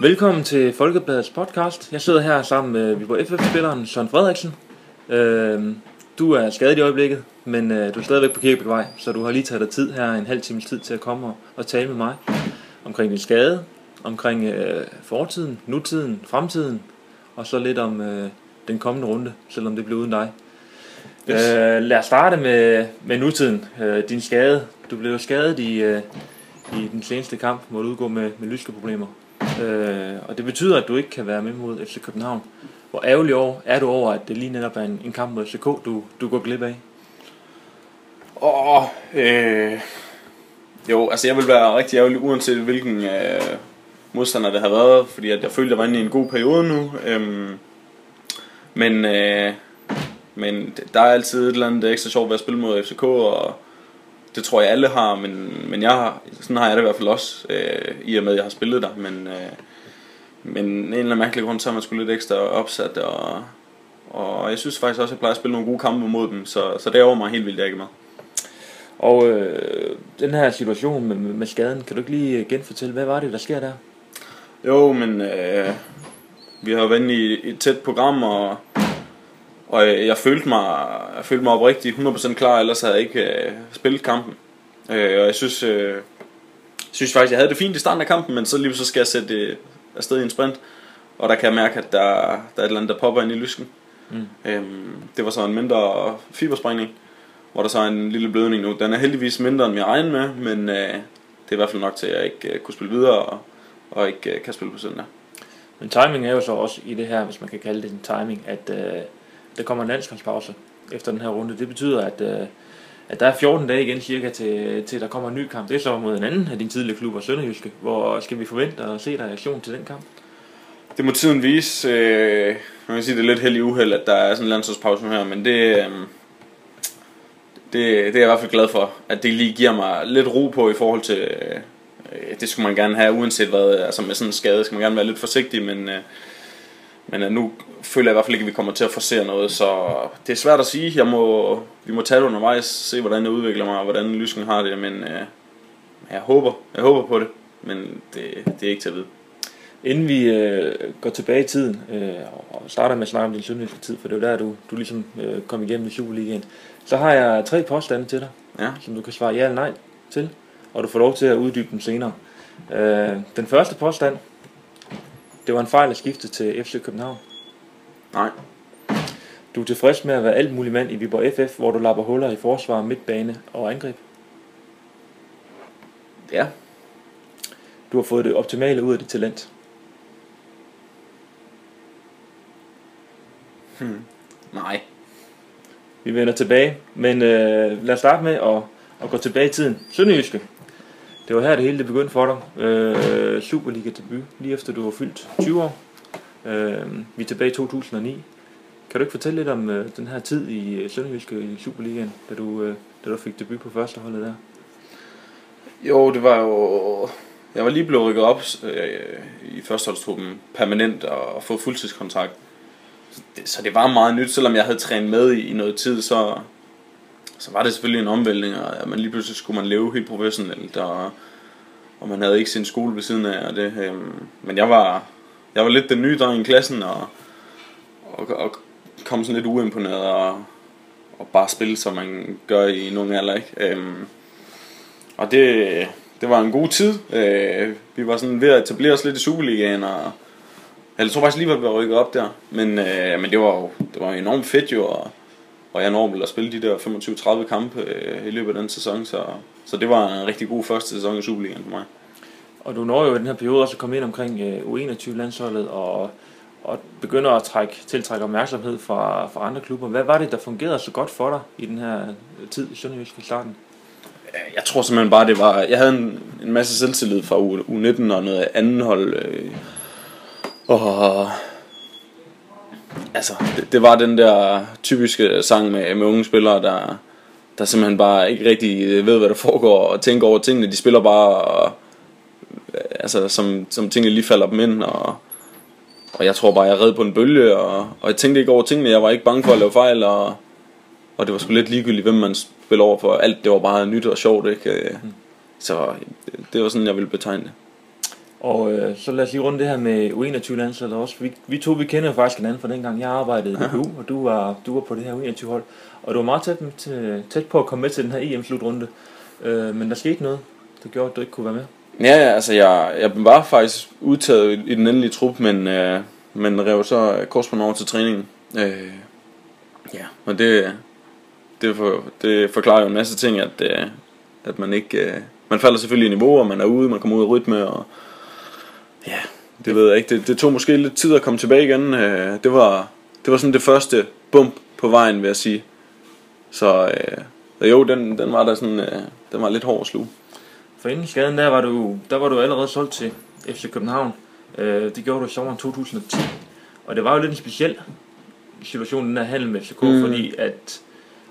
Velkommen til Folkebladets podcast. Jeg sidder her sammen med Viborg FF-spilleren Søren Frederiksen. Øh, du er skadet i øjeblikket, men øh, du er stadigvæk på Kirkebækvej, så du har lige taget dig tid her, en halv times tid til at komme og, og tale med mig omkring din skade, omkring øh, fortiden, nutiden, fremtiden, og så lidt om øh, den kommende runde, selvom det bliver uden dig. Yes. Øh, lad os starte med, med nutiden. Øh, din skade. Du blev skadet i, øh, i den seneste kamp, hvor du udgå med, med lyskeproblemer. Øh, og det betyder, at du ikke kan være med mod FC København. Hvor ærgerlig over, er du over, at det lige netop er en, en kamp mod FCK, du, du går glip af? Åh, øh, jo, altså jeg vil være rigtig ærgerlig, uanset hvilken øh, modstander det har været, fordi at jeg følte, at jeg var inde i en god periode nu. Øh, men, øh, men der er altid et eller andet ekstra sjovt ved at spille mod FCK, og det tror jeg alle har, men, men jeg har, sådan har jeg det i hvert fald også, øh, i og med at jeg har spillet der, men, øh, men en eller anden mærkelig grund, så har man sgu lidt ekstra opsat, og, og jeg synes faktisk også, at jeg plejer at spille nogle gode kampe mod dem, så, så det er over mig helt vildt, jeg ikke med. Og øh, den her situation med, med skaden, kan du ikke lige genfortælle, hvad var det, der sker der? Jo, men øh, vi har været i et tæt program, og, og jeg, følte mig, jeg følte mig oprigtigt 100% klar, ellers havde jeg ikke øh, spillet kampen. Øh, og jeg synes, øh, synes faktisk, jeg havde det fint i starten af kampen, men så lige så skal jeg sætte det afsted i en sprint. Og der kan jeg mærke, at der, der er et eller andet, der popper ind i lysken. Mm. Øhm, det var så en mindre fibersprængning, hvor der så er en lille blødning nu. Den er heldigvis mindre, end jeg regnede med, men øh, det er i hvert fald nok til, at jeg ikke øh, kunne spille videre, og, og ikke øh, kan spille på søndag. Men timing er jo så også i det her, hvis man kan kalde det en timing, at øh, der kommer en landskampspause efter den her runde. Det betyder, at, øh, at der er 14 dage igen cirka til, til der kommer en ny kamp. Det er så mod en anden af dine tidligere klubber, Sønderjyske. Hvor skal vi forvente at se dig reaktion til den kamp? Det må tiden vise. Øh, man kan sige, det er lidt heldig uheld, at der er sådan en landsholdspause nu her, men det, øh, det, det er jeg i hvert fald glad for, at det lige giver mig lidt ro på i forhold til, øh, det skulle man gerne have, uanset hvad, altså med sådan en skade skal man gerne være lidt forsigtig, men, øh, men øh, nu føler jeg i hvert fald ikke, at vi kommer til at forsere noget, så det er svært at sige, jeg må, vi må tage det undervejs, se hvordan det udvikler mig, og hvordan lysken har det, men øh, jeg håber, jeg håber på det, men det, det er ikke til at vide. Inden vi øh, går tilbage i tiden øh, og starter med at snakke om din sønderjyske tid, for det er jo der, du, du ligesom øh, kom igennem i Superligaen, så har jeg tre påstande til dig, Ja. som du kan svare ja eller nej til, og du får lov til at uddybe dem senere. Øh, den første påstand, det var en fejl at skifte til FC København. Nej. Du er tilfreds med at være alt mulig mand i Viborg FF, hvor du lapper huller i forsvar, midtbane og angreb. Ja. Du har fået det optimale ud af dit talent. Hmm. Nej. Vi vender tilbage, men øh, lad os starte med at, at gå tilbage i tiden. Sønderjyske. Det var her, det hele det begyndte for dig. Øh, Superliga debut, lige efter du var fyldt 20 år. Øh, vi er tilbage i 2009. Kan du ikke fortælle lidt om øh, den her tid i øh, Sønderjyske i Superligaen, da du, øh, da du fik debut på første holdet der? Jo, det var jo... Jeg var lige blevet rykket op øh, i førsteholdstruppen permanent og fået fuldtidskontrakt. Så det, så det var meget nyt, selvom jeg havde trænet med i, i noget tid, så, så var det selvfølgelig en omvæltning, og at man lige pludselig skulle man leve helt professionelt, og, og man havde ikke sin skole ved siden af, og det, øh, men jeg var, jeg var lidt den nye dreng i klassen, og, og, og kom sådan lidt uimponeret, og, og bare spille, som man gør i nogle alder, ikke? Øh, og det, det var en god tid. Øh, vi var sådan ved at etablere os lidt i Superligaen, og jeg tror faktisk lige, at vi var rykket op der. Men, øh, men det var jo det var enormt fedt jo, og, og jeg når vel at spille de der 25-30 kampe øh, i løbet af den sæson, så, så det var en rigtig god første sæson i Superligaen for mig. Og du når jo i den her periode også at komme ind omkring øh, U21-landsholdet og, og begynder at trække, tiltrække opmærksomhed fra, fra andre klubber. Hvad var det, der fungerede så godt for dig i den her øh, tid i Sønderjysk i starten? Jeg tror simpelthen bare, det var... Jeg havde en, en masse selvtillid fra U, U19 og noget anden hold. Øh, og... Altså, det, det, var den der typiske sang med, med unge spillere, der, der simpelthen bare ikke rigtig ved, hvad der foregår, og tænker over tingene. De spiller bare, og, altså, som, som tingene lige falder dem ind, og, og jeg tror bare, jeg red på en bølge, og, og jeg tænkte ikke over tingene. Jeg var ikke bange for at lave fejl, og, og det var sgu lidt ligegyldigt, hvem man spiller over for. Alt det var bare nyt og sjovt, ikke? Så det, det var sådan, jeg ville betegne det. Og øh, så lad os lige runde det her med U21-landsholdet også. Vi, vi to, vi kender faktisk hinanden fra dengang, jeg arbejdede i DBU, og du var, du var på det her U21-hold. Og du var meget tæt, til, tæt på at komme med til den her EM-slutrunde. Øh, men der skete noget, der gjorde, at du ikke kunne være med. Ja, ja, altså jeg, jeg var faktisk udtaget i, i den endelige trup, men, øh, men rev så korsbånd over til træningen. Øh, ja, og det, det, for, det forklarer jo en masse ting, at, øh, at man ikke... Øh, man falder selvfølgelig i niveau, og man er ude, man kommer ud af rytme, og det ved jeg ikke. Det, det tog måske lidt tid at komme tilbage igen. Øh, det, var, det var sådan det første bump på vejen, vil jeg sige. Så, øh, jo, den, den var der sådan, øh, den var lidt hård at sluge. For inden skaden der var du, der var du allerede solgt til FC København. Øh, det gjorde du i sommeren 2010. Og det var jo lidt en speciel situation, den her handel med FCK, mm. fordi at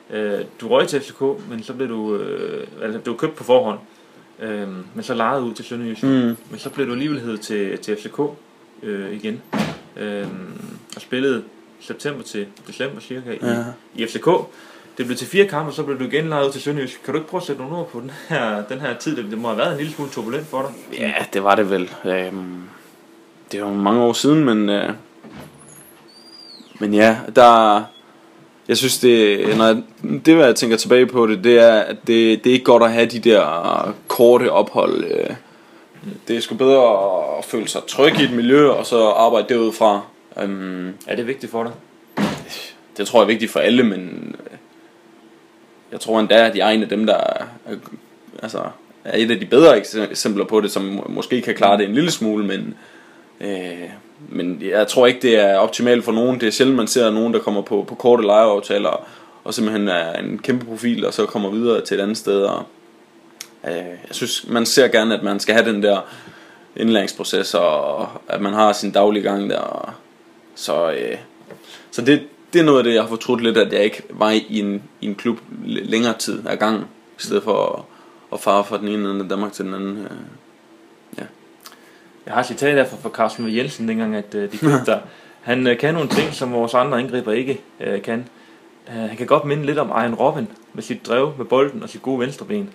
øh, du røg til FCK, men så blev du, øh, altså du købt på forhånd, øh, men så lejet ud til Sønderjysk. Mm. Men så blev du alligevel hed til, til FCK øh, igen, øh, og spillede september til december cirka i, Ja. i FCK. Det blev til fire kampe, og så blev du igen lejet ud til Sønderjysk. Kan du ikke prøve at sætte nogle ord på den her, den her tid? Det, det må have været en lille smule turbulent for dig. Ja, det var det vel. Øhm, det var mange år siden, men... Øh, men ja, der... Jeg synes, det, når jeg, det, hvad jeg tænker tilbage på det, det er, at det, det er ikke godt at have de der korte ophold. Øh. Det er sgu bedre at føle sig tryg i et miljø, og så arbejde derudfra. Øhm, Er det vigtigt for dig? det tror jeg er vigtigt for alle, men øh, jeg tror endda, at jeg er en af dem, der er, altså, er et af de bedre ekse- eksempler på det, som må- måske kan klare det en lille smule, men, øh, men jeg tror ikke, det er optimalt for nogen. Det er sjældent, man ser nogen, der kommer på, på korte lejeaftaler, og simpelthen er en kæmpe profil, og så kommer videre til et andet sted. Og, øh, jeg synes, man ser gerne, at man skal have den der indlæringsproces, og at man har sin daglige gang der. Og, så øh, så det, det er noget af det, jeg har fortrudt lidt, at jeg ikke var i en, i en klub længere tid ad gang, i stedet for at, at fare fra den ene ende af Danmark til den anden. øh. Jeg har et citat her fra, fra Carsten V. Jensen, dengang at øh, de købte dig. Han øh, kan nogle ting, som vores andre angriber ikke øh, kan. Øh, han kan godt minde lidt om Iron Robin med sit drev med bolden og sit gode venstreben.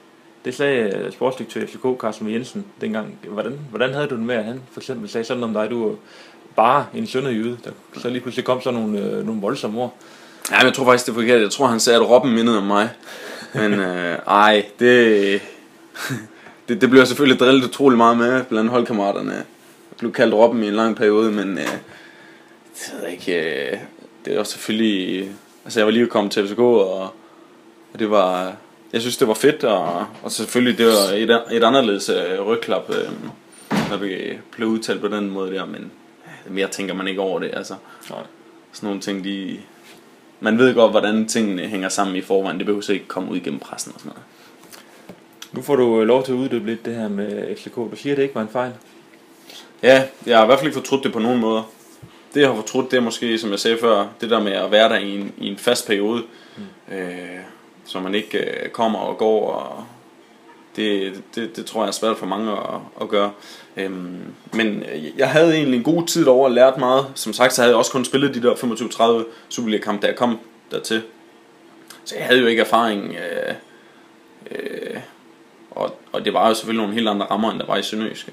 Det sagde øh, sportsdirektør FCK, Carsten V. Jensen, dengang. Hvordan, hvordan havde du det med, at han for eksempel sagde sådan om dig, du var bare en sønderjyde, der så lige pludselig kom sådan nogle, øh, nogle voldsomme ord. Ja, men jeg tror faktisk, det er forkert. Jeg tror, han sagde, at Robben mindede om mig. Men øh, ej, det, det, det blev selvfølgelig drillet utrolig meget med blandt holdkammeraterne. Jeg blev kaldt Robben i en lang periode, men øh, det ved ikke. Øh, det var selvfølgelig... Altså, jeg var lige kommet til FCK, og, og det var... Jeg synes, det var fedt, og, og selvfølgelig, det var et, et anderledes øh, rygklap, øh, når vi blev udtalt på den måde der, men mere tænker man ikke over det, altså. Nej. Sådan nogle ting, de... Man ved godt, hvordan tingene hænger sammen i forvejen. Det behøver ikke komme ud igennem pressen og sådan noget. Nu får du øh, lov til at uddybe lidt det her med FCK. Du siger, at det ikke var en fejl. Ja, jeg har i hvert fald ikke fortrudt det på nogen måder. Det jeg har fortrudt, det er måske, som jeg sagde før, det der med at være der i en, i en fast periode. Mm. Øh, så man ikke øh, kommer og går. Og det, det, det tror jeg er svært for mange at, at gøre. Øhm, men jeg havde egentlig en god tid derovre og lært meget. Som sagt, så havde jeg også kun spillet de der 25-30 Superliga-kampe, da jeg kom dertil. Så jeg havde jo ikke erfaring. Øh, øh, og, og det var jo selvfølgelig nogle helt andre rammer, end der var i Sønderjyske.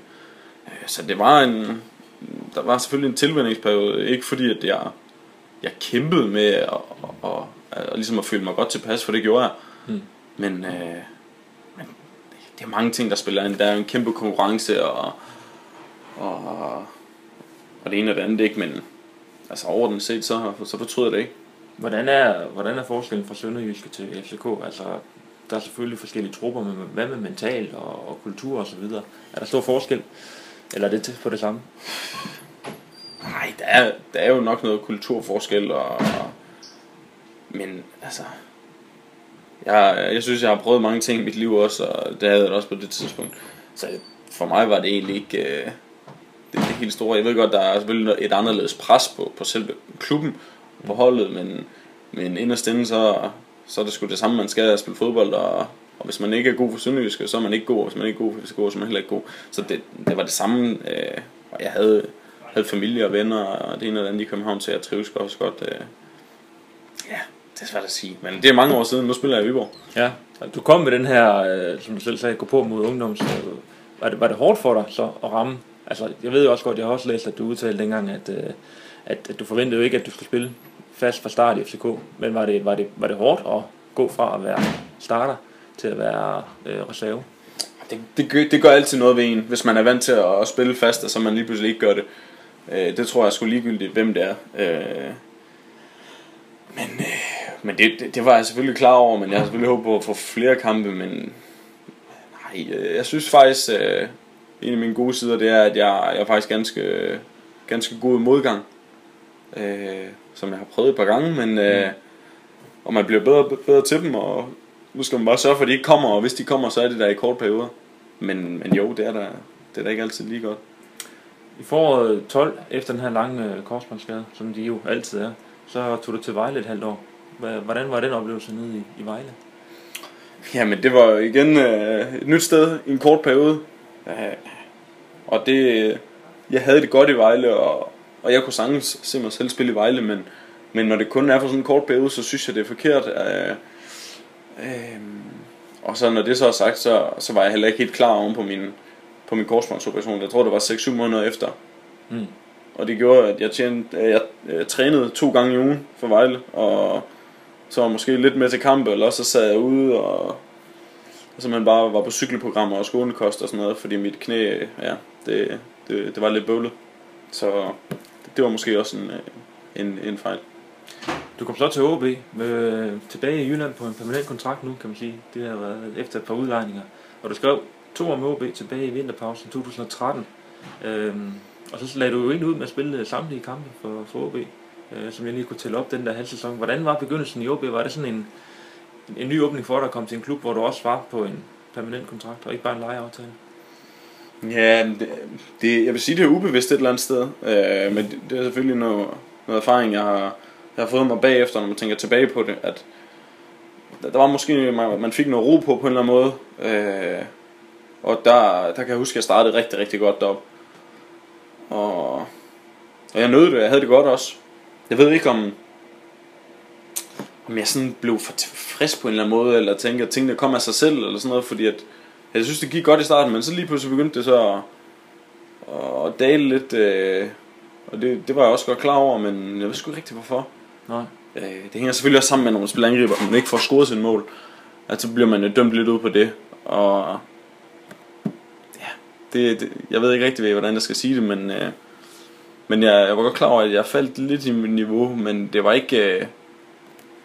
Øh, Så det var en... Der var selvfølgelig en tilvændingsperiode. Ikke fordi, at jeg, jeg kæmpede med at, at, at, at, ligesom at føle mig godt tilpas, for det gjorde jeg. Mm. Men, øh, men det er mange ting, der spiller ind. Der er jo en kæmpe konkurrence, og, og, og det ene og det andet ikke, men altså overordnet set, så, så fortryder jeg det ikke. Hvordan er, hvordan er forskellen fra Sønderjyske til FCK? Altså, der er selvfølgelig forskellige trupper, men hvad med mentalt og, og kultur og så videre? Er der stor forskel? Eller er det på det samme? Nej, der er, der er jo nok noget kulturforskel, og, men altså, jeg, jeg synes, jeg har prøvet mange ting i mit liv også, og det havde jeg også på det tidspunkt. Så for mig var det egentlig ikke øh, det, det helt store. Jeg ved godt, der er selvfølgelig et anderledes pres på, på selve klubben, på holdet, men, men inderst inde, så, så er det sgu det samme, man skal at spille fodbold, og, og hvis man ikke er god for Sønderjyske, så er man ikke god, og hvis man ikke er god for FCK, så er man heller ikke god. Så det, det var det samme, øh, og jeg havde, havde familie og venner, og det ene eller det andet i København, så jeg trives også godt. Øh. Ja, det er svært at sige, men det er mange år siden, nu spiller jeg i Viborg. Ja. Du kom med den her, øh, som du selv sagde, gå på mod ungdoms. øh, Var det, var det hårdt for dig så at ramme Altså, jeg ved jo også godt, jeg har også læst, at du udtalte dengang, at, øh, at, at du forventede jo ikke, at du skulle spille fast fra start i FCK. Men var det, var det, var det hårdt at gå fra at være starter til at være øh, reserve? Det, det, gør, det gør altid noget ved en, hvis man er vant til at, at spille fast, og så man lige pludselig ikke gør det. Øh, det tror jeg sgu ligegyldigt, hvem det er. Øh, men øh, men det, det, det var jeg selvfølgelig klar over, men jeg har selvfølgelig håbet på at få flere kampe, men nej, øh, jeg synes faktisk, øh, en af mine gode sider, det er, at jeg, jeg er faktisk ganske, ganske god i modgang, øh, som jeg har prøvet et par gange, men øh, mm. og man bliver bedre, bedre til dem, og nu skal man bare sørge for, at de ikke kommer, og hvis de kommer, så er det der i kort perioder. Men, men jo, det er, der, det er da ikke altid lige godt. I foråret 12, efter den her lange øh, korsbåndsskade, som de jo altid er, så tog du til Vejle et halvt år. Hvordan var den oplevelse nede i, i Vejle? Jamen, det var igen øh, et nyt sted i en kort periode. Øh, og det, jeg havde det godt i Vejle, og, og jeg kunne sagtens se mig selv spille i Vejle, men, men når det kun er for sådan en kort periode, så synes jeg, det er forkert. Øh, øh, og så når det så er sagt, så, så var jeg heller ikke helt klar oven på min, på min korsbåndsoperation. Jeg tror, det var 6-7 måneder efter. Mm. Og det gjorde, at jeg, tjente, jeg, jeg trænede to gange i ugen for Vejle, og så var måske lidt med til kampe, eller også så sad jeg ude og, og simpelthen bare var på cykelprogrammer og skolekost og sådan noget, fordi mit knæ, ja, det, det, det var lidt bøvlet. Så det, var måske også en, øh, en, en fejl. Du kom så til OB, med, tilbage i Jylland på en permanent kontrakt nu, kan man sige. Det har været efter et par udlejninger. Og du skrev to år med OB tilbage i vinterpausen 2013. Øhm, og så lagde du jo egentlig ud med at spille øh, samtlige kampe for, for OB øh, som jeg lige kunne tælle op den der halv sæson. Hvordan var begyndelsen i OB? Var det sådan en, en ny åbning for dig at komme til en klub, hvor du også var på en permanent kontrakt, og ikke bare en lejeaftale? Ja, det, det, jeg vil sige, det er ubevidst et eller andet sted, øh, men det, det er selvfølgelig noget, noget erfaring, jeg har, jeg har fået mig bagefter, når man tænker tilbage på det, at der, der var måske, man, man fik noget ro på på en eller anden måde, øh, og der, der kan jeg huske, at jeg startede rigtig, rigtig godt derop. Og, og jeg nød det, jeg havde det godt også. Jeg ved ikke om, om jeg sådan blev for frisk på en eller anden måde, eller tænkte, at tingene kom af sig selv, eller sådan noget, fordi at, jeg synes, det gik godt i starten, men så lige pludselig begyndte det så at, at dale lidt, øh, og det, det var jeg også godt klar over, men jeg ved sgu ikke rigtig hvorfor. Nej. Øh, det hænger selvfølgelig også sammen med, når man spiller angriber, og man ikke får scoret sin mål, at så bliver man jo dømt lidt ud på det, og ja, det, det, jeg ved ikke rigtig, hvordan jeg skal sige det, men øh, men jeg, jeg var godt klar over, at jeg faldt lidt i mit niveau, men det var ikke, øh,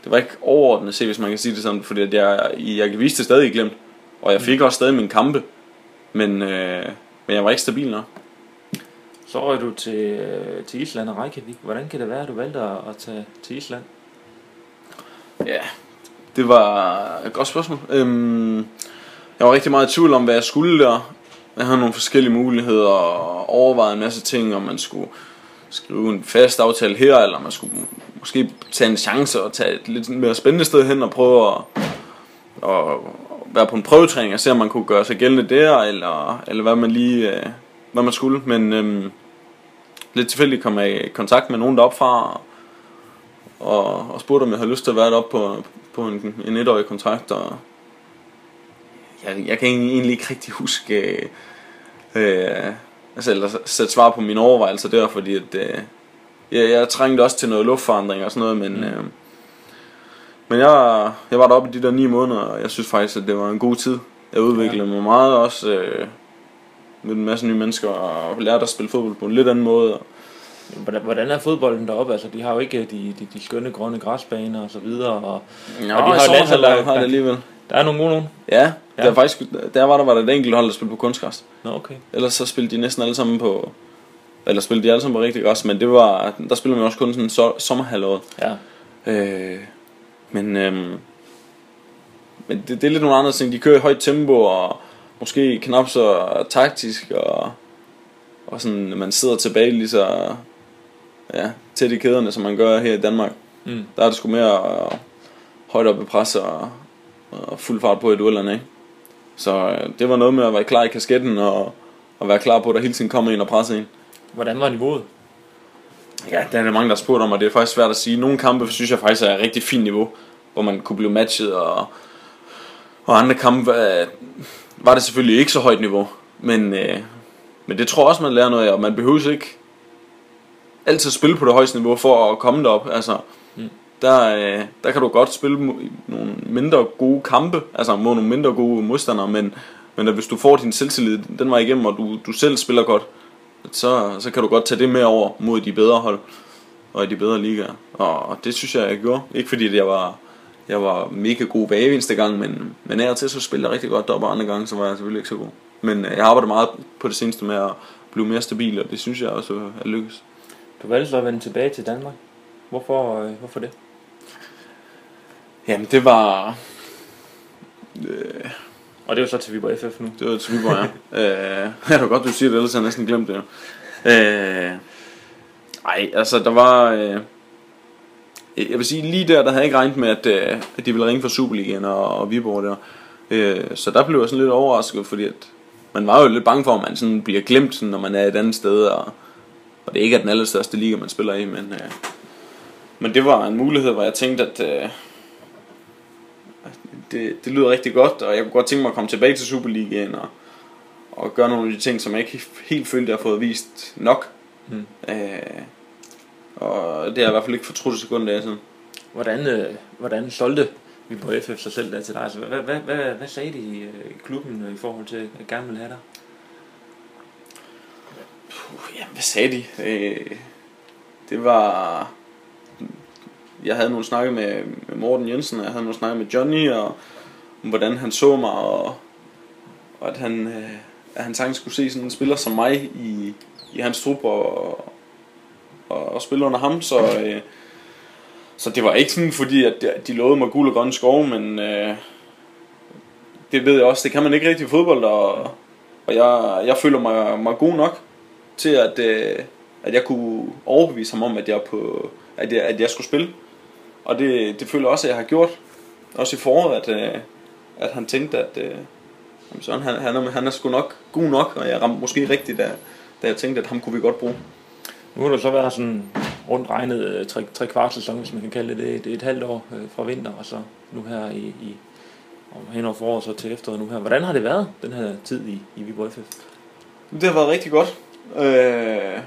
det var ikke overordnet se, hvis man kan sige det sådan, fordi at jeg, jeg viste det stadig glemt, og jeg fik også stadig min kampe, men, øh, men jeg var ikke stabil nok. Så røg du til, øh, til Island og Reykjavik. Hvordan kan det være, at du valgte at, at tage til Island? Ja, det var et godt spørgsmål. Øhm, jeg var rigtig meget i tvivl om, hvad jeg skulle der. Jeg havde nogle forskellige muligheder og overvejede en masse ting, om man skulle skrive en fast aftale her, eller man skulle måske tage en chance og tage et lidt mere spændende sted hen og prøve at, at være på en prøvetræning og se, om man kunne gøre sig gældende der, eller, eller hvad man lige øh, hvad man skulle. Men øhm, lidt tilfældigt kom jeg i kontakt med nogen deroppe fra, og, og spurgte, om jeg havde lyst til at være deroppe på, på en, en etårig kontrakt, og jeg, jeg kan egentlig ikke rigtig huske, øh, øh altså, eller sætte svar på mine overvejelser der, fordi at, øh, jeg, jeg trængte også til noget luftforandring og sådan noget, men, mm. øh, men jeg, jeg var deroppe i de der ni måneder, og jeg synes faktisk, at det var en god tid. Jeg udviklede ja. mig meget også øh, med en masse nye mennesker, og lærte at spille fodbold på en lidt anden måde. Hvordan er fodbolden deroppe? Altså, de har jo ikke de, de, de skønne grønne græsbaner og så videre. Og, Nå, og de har jo landshold, der, har det alligevel. Der er nogle gode nogen. Ja, ja. Der, faktisk, der var der var der et enkelt hold, der spillede på kunstgræs. Nå, okay. Ellers så spillede de næsten alle sammen på... Eller spillede de alle sammen på rigtig græs, men det var, der spillede man også kun sådan so, sommerhalvåret. Ja. Øh, men øhm, men det, det, er lidt nogle andre ting. De kører i højt tempo, og måske knap så taktisk, og, og sådan, man sidder tilbage lige så ja, tæt i kæderne, som man gør her i Danmark. Mm. Der er det sgu mere uh, højt op i pres, og, og fuld fart på i duellerne, ikke? Så øh, det var noget med at være klar i kasketten og, og være klar på, at der hele tiden kommer en og presser en. Hvordan var niveauet? Ja, der er mange, der har spurgt om, og det er faktisk svært at sige. Nogle kampe synes jeg faktisk er et rigtig fint niveau, hvor man kunne blive matchet, og, og andre kampe øh, var det selvfølgelig ikke så højt niveau. Men, øh, men det tror jeg også, man lærer noget af, og man behøver ikke altid spille på det højeste niveau for at komme derop. Altså, mm. der, øh, der kan du godt spille nogle mindre gode kampe, altså mod nogle mindre gode modstandere, men, men hvis du får din selvtillid, den var igennem, og du, du selv spiller godt, så, så kan du godt tage det med over mod de bedre hold og i de bedre ligaer. Og det synes jeg, jeg gjorde. Ikke fordi jeg var, jeg var mega god hver eneste gang, men, men af og til så spillede jeg rigtig godt deroppe, og andre gange så var jeg selvfølgelig ikke så god. Men øh, jeg arbejder meget på det seneste med at blive mere stabil, og det synes jeg også er lykkes. Du valgte så at vende tilbage til Danmark. Hvorfor, øh, hvorfor det? Jamen det var... Øh, og det er jo så til Viborg FF nu. Det var til Viborg, ja. øh, det var godt, du siger det, ellers har jeg næsten glemt det. Øh, ej, altså der var... Øh, jeg vil sige, lige der, der havde jeg ikke regnet med, at, øh, at de ville ringe for Superligaen og, og Viborg der. Øh, så der blev jeg sådan lidt overrasket, fordi at man var jo lidt bange for, at man sådan bliver glemt, sådan, når man er et andet sted, og, og det ikke er den allerstørste liga, man spiller i, men, øh, men det var en mulighed, hvor jeg tænkte, at øh, det, det lyder rigtig godt, og jeg kunne godt tænke mig at komme tilbage til Superligaen og, og gøre nogle af de ting, som jeg ikke helt følte, jeg har fået vist nok. Mm. Øh, og det har jeg i hvert fald ikke fortrudt sekund af sådan. Hvordan, øh, hvordan solgte vi på FF sig selv der til dig? Altså, hvad, hvad, hvad, hvad sagde de i øh, klubben i forhold til, at gerne ville have dig? Puh, ja, hvad sagde de? Øh, det var... Jeg havde nogle snakke med, med Morten Jensen, og jeg havde nogle snakke med Johnny, og om hvordan han så mig, og, og at han, øh, at han sagtens skulle se sådan en spiller som mig i, i hans trup, og, og, og spille under ham, så... Øh, så det var ikke sådan fordi, at de lovede mig guld og grønne skove, men øh, det ved jeg også, det kan man ikke rigtig i fodbold, og, og jeg, jeg føler mig, mig god nok til, at, øh, at jeg kunne overbevise ham om, at jeg, på, at jeg, at jeg skulle spille. Og det, det føler jeg også, at jeg har gjort. Også i foråret, at, øh, at han tænkte, at øh, sådan, han, han, er, han er sgu nok god nok, og jeg ramte måske rigtigt, da, da jeg tænkte, at ham kunne vi godt bruge. Nu har du så været sådan rundt regnet øh, tre, tre kvart sæson, hvis man kan kalde det det, det er et halvt år øh, fra vinter, og så nu her i, i hen over foråret, så til efteråret nu her. Hvordan har det været, den her tid i, i Viborg FF? Det har været rigtig godt. Øh...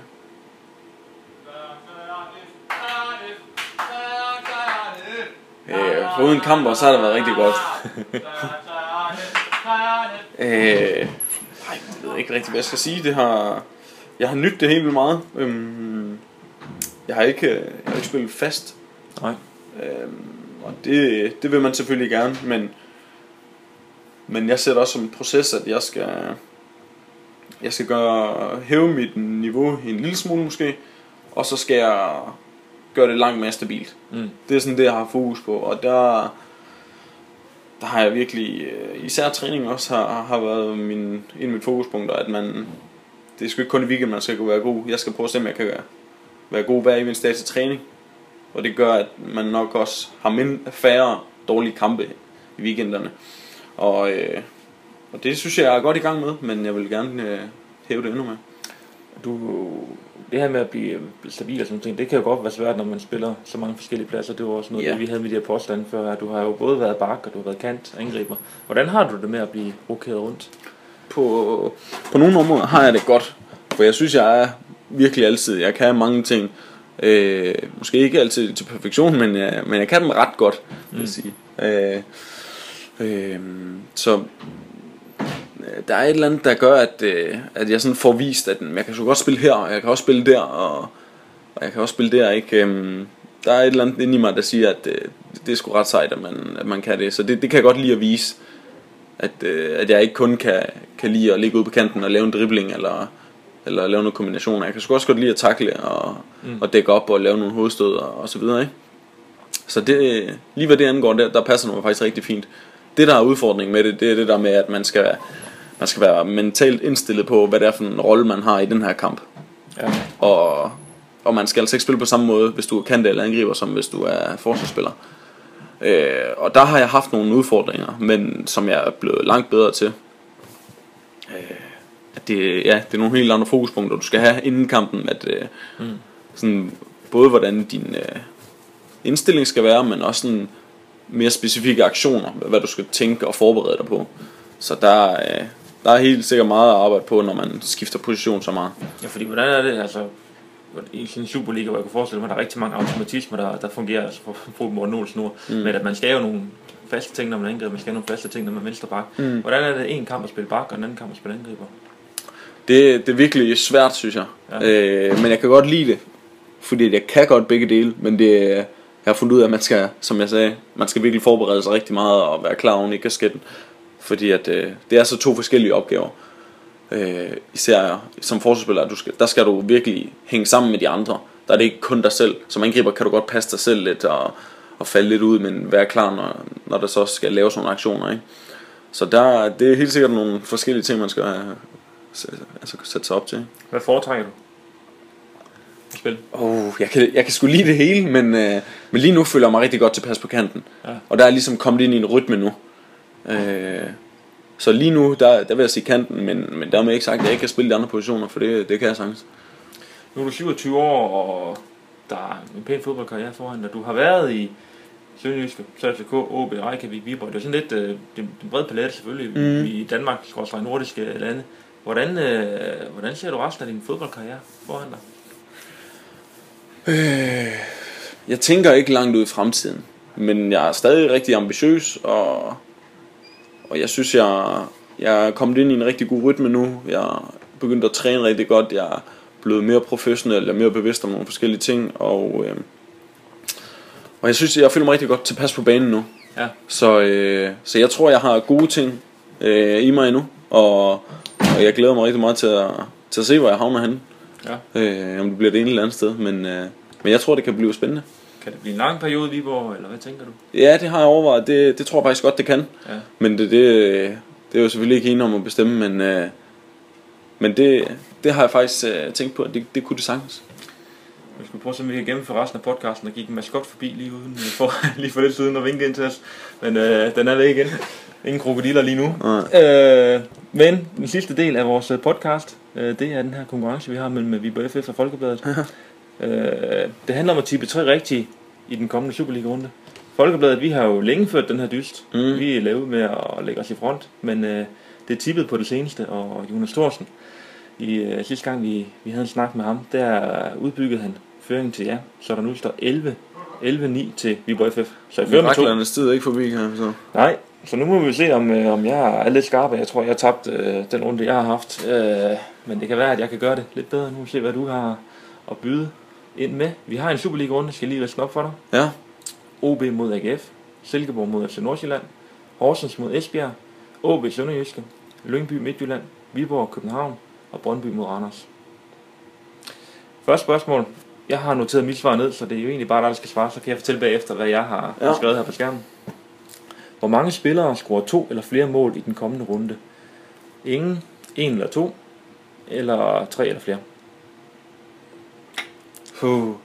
Øh, uden kamper, så har det været rigtig godt. øh, nej, det ved jeg ikke rigtig, hvad jeg skal sige. Det har, jeg har nyttet det helt vildt meget. Øhm, jeg har ikke, jeg har ikke spillet fast. Nej. Øhm, og det, det vil man selvfølgelig gerne, men, men jeg ser det også som en proces, at jeg skal, jeg skal gøre, hæve mit niveau en lille smule måske, og så skal jeg gøre det langt mere stabilt. Mm. Det er sådan det, jeg har fokus på, og der, der har jeg virkelig, øh, især træning også har, har været min, en af mine fokuspunkter, at man, det er sgu ikke kun i weekend, man skal kunne være god. Jeg skal prøve at se, om jeg kan være, være god hver evig dag til træning. Og det gør, at man nok også har mind, færre dårlige kampe i weekenderne. Og, øh, og det synes jeg, jeg er godt i gang med, men jeg vil gerne øh, hæve det endnu mere. Du, det her med at blive stabil og sådan noget, det kan jo godt være svært, når man spiller så mange forskellige pladser. Det var også noget, ja. det, vi havde med de her påstande før. Du har jo både været bak, og du har været kant angriber. Hvordan har du det med at blive rokeret rundt? På, på nogle områder har jeg det godt, for jeg synes, jeg er virkelig altid. Jeg kan mange ting. Øh, måske ikke altid til perfektion, men jeg, men jeg kan dem ret godt, vil jeg mm. sige. Øh, øh, så der er et eller andet, der gør, at, øh, at jeg sådan får vist, at jeg kan så godt spille her, og jeg kan også spille der, og, og jeg kan også spille der, ikke? Øhm, der er et eller andet inde i mig, der siger, at øh, det er sgu ret sejt, at man, at man kan det. Så det, det kan jeg godt lide at vise, at, øh, at jeg ikke kun kan, kan lide at ligge ude på kanten og lave en dribling, eller, eller lave nogle kombinationer. Jeg kan sgu også godt lide at takle og, mm. og dække op og lave nogle hovedstød og, og så videre, ikke? Så det, lige hvad det angår, der, der passer mig faktisk rigtig fint. Det der er udfordringen med det, det er det der med, at man skal man skal være mentalt indstillet på, hvad det er for en rolle, man har i den her kamp. Ja. Og, og man skal altså ikke spille på samme måde, hvis du er kant eller angriber, som hvis du er forsvarsspiller. Øh, og der har jeg haft nogle udfordringer, men som jeg er blevet langt bedre til. Øh, at det, ja, det er nogle helt andre fokuspunkter, du skal have inden kampen. At, øh, mm. sådan, både hvordan din øh, indstilling skal være, men også sådan mere specifikke aktioner, hvad du skal tænke og forberede dig på. Så der, øh, der er helt sikkert meget at arbejde på, når man skifter position så meget. Ja, fordi hvordan er det, altså, i sådan en Superliga, hvor jeg kunne forestille mig, at der er rigtig mange automatismer, der, der fungerer, altså for, for Morten Olsen nu, mm. men at man skal jo nogle faste ting, når man angriber, man skal have nogle faste ting, når man venstre bak. Mm. Hvordan er det en kamp at spille bak, og en anden kamp at spille angriber? Det, det er virkelig svært, synes jeg. Ja. Øh, men jeg kan godt lide det, fordi jeg kan godt begge dele, men det, jeg har fundet ud af, at man skal, som jeg sagde, man skal virkelig forberede sig rigtig meget og være klar oven i kasketten. Fordi at, øh, det er så to forskellige opgaver. Øh, især som forsvarsspiller, du skal, der skal du virkelig hænge sammen med de andre. Der er det ikke kun dig selv. Som angriber kan du godt passe dig selv lidt og, og falde lidt ud, men være klar, når, når der så skal laves nogle aktioner. Ikke? Så der, det er helt sikkert nogle forskellige ting, man skal have, altså, sætte sig op til. Hvad foretrækker du? Spil. Oh, jeg, kan, jeg kan sgu lide det hele, men, øh, men lige nu føler jeg mig rigtig godt tilpas på kanten. Ja. Og der er ligesom kommet ind i en rytme nu. Øh, så lige nu, der, der vil jeg sige kanten, men, men dermed ikke sagt, at jeg ikke kan spille de andre positioner, for det, det kan jeg sagtens. Nu er du 27 år, og der er en pæn fodboldkarriere foran dig. Du har været i Sønderjyske, FCK, OB, Reykjavik, Viborg. Det er sådan lidt øh, den brede palette selvfølgelig mm. i Danmark, og nordiske lande. Hvordan, øh, hvordan ser du resten af din fodboldkarriere foran dig? Øh, jeg tænker ikke langt ud i fremtiden, men jeg er stadig rigtig ambitiøs, og, og jeg synes, jeg, jeg er kommet ind i en rigtig god rytme nu. Jeg er begyndt at træne rigtig godt, jeg er blevet mere professionel, jeg er mere bevidst om nogle forskellige ting, og, øh, og jeg synes, jeg føler mig rigtig godt tilpas på banen nu. Ja. Så, øh, så jeg tror, jeg har gode ting øh, i mig endnu, og, og jeg glæder mig rigtig meget til at, til at se, hvor jeg havner henne. Ja. Øh, om det bliver det ene eller andet sted, men, øh, men jeg tror, det kan blive spændende. Kan det blive en lang periode i Viborg, eller hvad tænker du? Ja, det har jeg overvejet. Det, det tror jeg faktisk godt, det kan. Ja. Men det, det, det er jo selvfølgelig ikke en om at bestemme, men, øh, men det, det har jeg faktisk øh, tænkt på, at det, det kunne det sagtens. Vi skal prøve at se, om vi kan gennemføre resten af podcasten. Der gik en maskot forbi lige, uden, for, lige for lidt siden og vinke ind til os. Men øh, den er væk igen. Ingen krokodiller lige nu. Øh, men den sidste del af vores øh, podcast, øh, det er den her konkurrence, vi har mellem Viborg FF og Folkebladet. øh, det handler om at tippe tre rigtige i den kommende Superliga-runde. Folkebladet, vi har jo længe ført den her dyst. Mm. Vi er lavet med at lægge os i front, men øh, det er tippet på det seneste, og Jonas Thorsen, i øh, sidste gang vi, vi havde en snak med ham, der udbyggede han føringen til jer, så der nu står 11 11-9 til Viborg FF. Så jeg fører med to. tid ikke forbi, kan så. Nej, så nu må vi se, om, øh, om jeg er lidt skarp. Jeg tror, jeg har tabt øh, den runde, jeg har haft. Øh, men det kan være, at jeg kan gøre det lidt bedre. Nu se, hvad du har at byde ind med. Vi har en Superliga-runde, skal jeg lige læse op for dig. Ja. OB mod AGF, Silkeborg mod FC Nordsjælland, Horsens mod Esbjerg, OB Sønderjyske, Lyngby Midtjylland, Viborg København og Brøndby mod Randers. Første spørgsmål. Jeg har noteret mit svar ned, så det er jo egentlig bare dig, der skal svare. Så kan jeg fortælle bagefter, hvad jeg har ja. skrevet her på skærmen. Hvor mange spillere scorer to eller flere mål i den kommende runde? Ingen, en eller to, eller tre eller flere? Uh.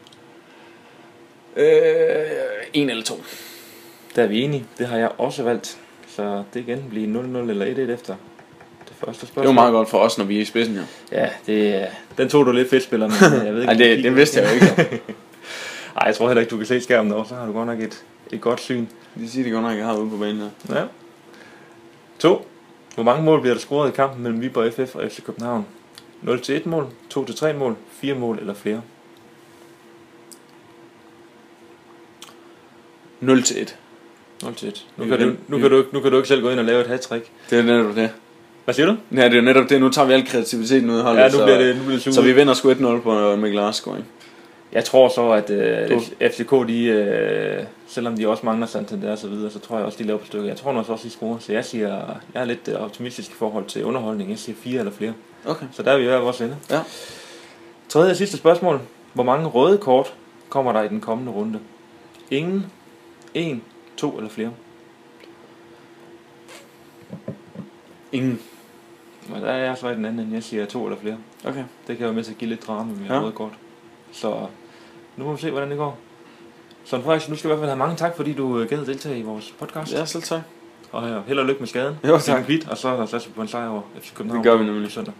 Øh, en eller to. Der er vi enige. Det har jeg også valgt. Så det igen blive 0-0 eller 1-1 efter det første spørgsmål. Det var meget godt for os, når vi er i spidsen, ja. Ja, det, den tog du lidt fedt, spiller, men jeg ved ikke. Ej, det, det vidste jeg jo ikke. Nej, jeg tror heller ikke, du kan se skærmen over, så har du godt nok et, et godt syn. De siger det godt nok, jeg har ude på banen her. Ja. To. Hvor mange mål bliver der scoret i kampen mellem Viborg FF og FC København? 0 til 1 mål, 2 til 3 mål, 4 mål eller flere? 0 til 1. 0 til 1. Nu kan, du, nu, kan du, nu kan du ikke selv gå ind og lave et hat-trick. Det er netop det. Hvad siger du? Ja, det er netop det. Nu tager vi al kreativiteten ud af holdet. Ja, nu bliver det, nu bliver det Så vi vinder sgu 1-0 på Mikkel Arsgaard? Jeg tror så, at øh, FCK, de, øh, selvom de også mangler Santander og så videre, så tror jeg også, de laver på stykker. Jeg tror også, de scorer. Så jeg siger, jeg er lidt øh, optimistisk i forhold til underholdning. Jeg siger fire eller flere. Okay. Så der er vi hver vores ende. Ja. Tredje og sidste spørgsmål. Hvor mange røde kort kommer der i den kommende runde? Ingen, en, to eller flere? Ingen. Og der er jeg så i den anden, end jeg siger to eller flere. Okay. Det kan være med til at give lidt drama med ja. røde kort. Så nu må vi se, hvordan det går. Så Frederiksen, nu skal i hvert fald have mange tak, fordi du øh, gad deltage i vores podcast. Ja, selv tak. Og held og lykke med skaden. Jo, tak. Vidt, og så satser vi på en sejr over FC København. Det gør vi nemlig. Søndag.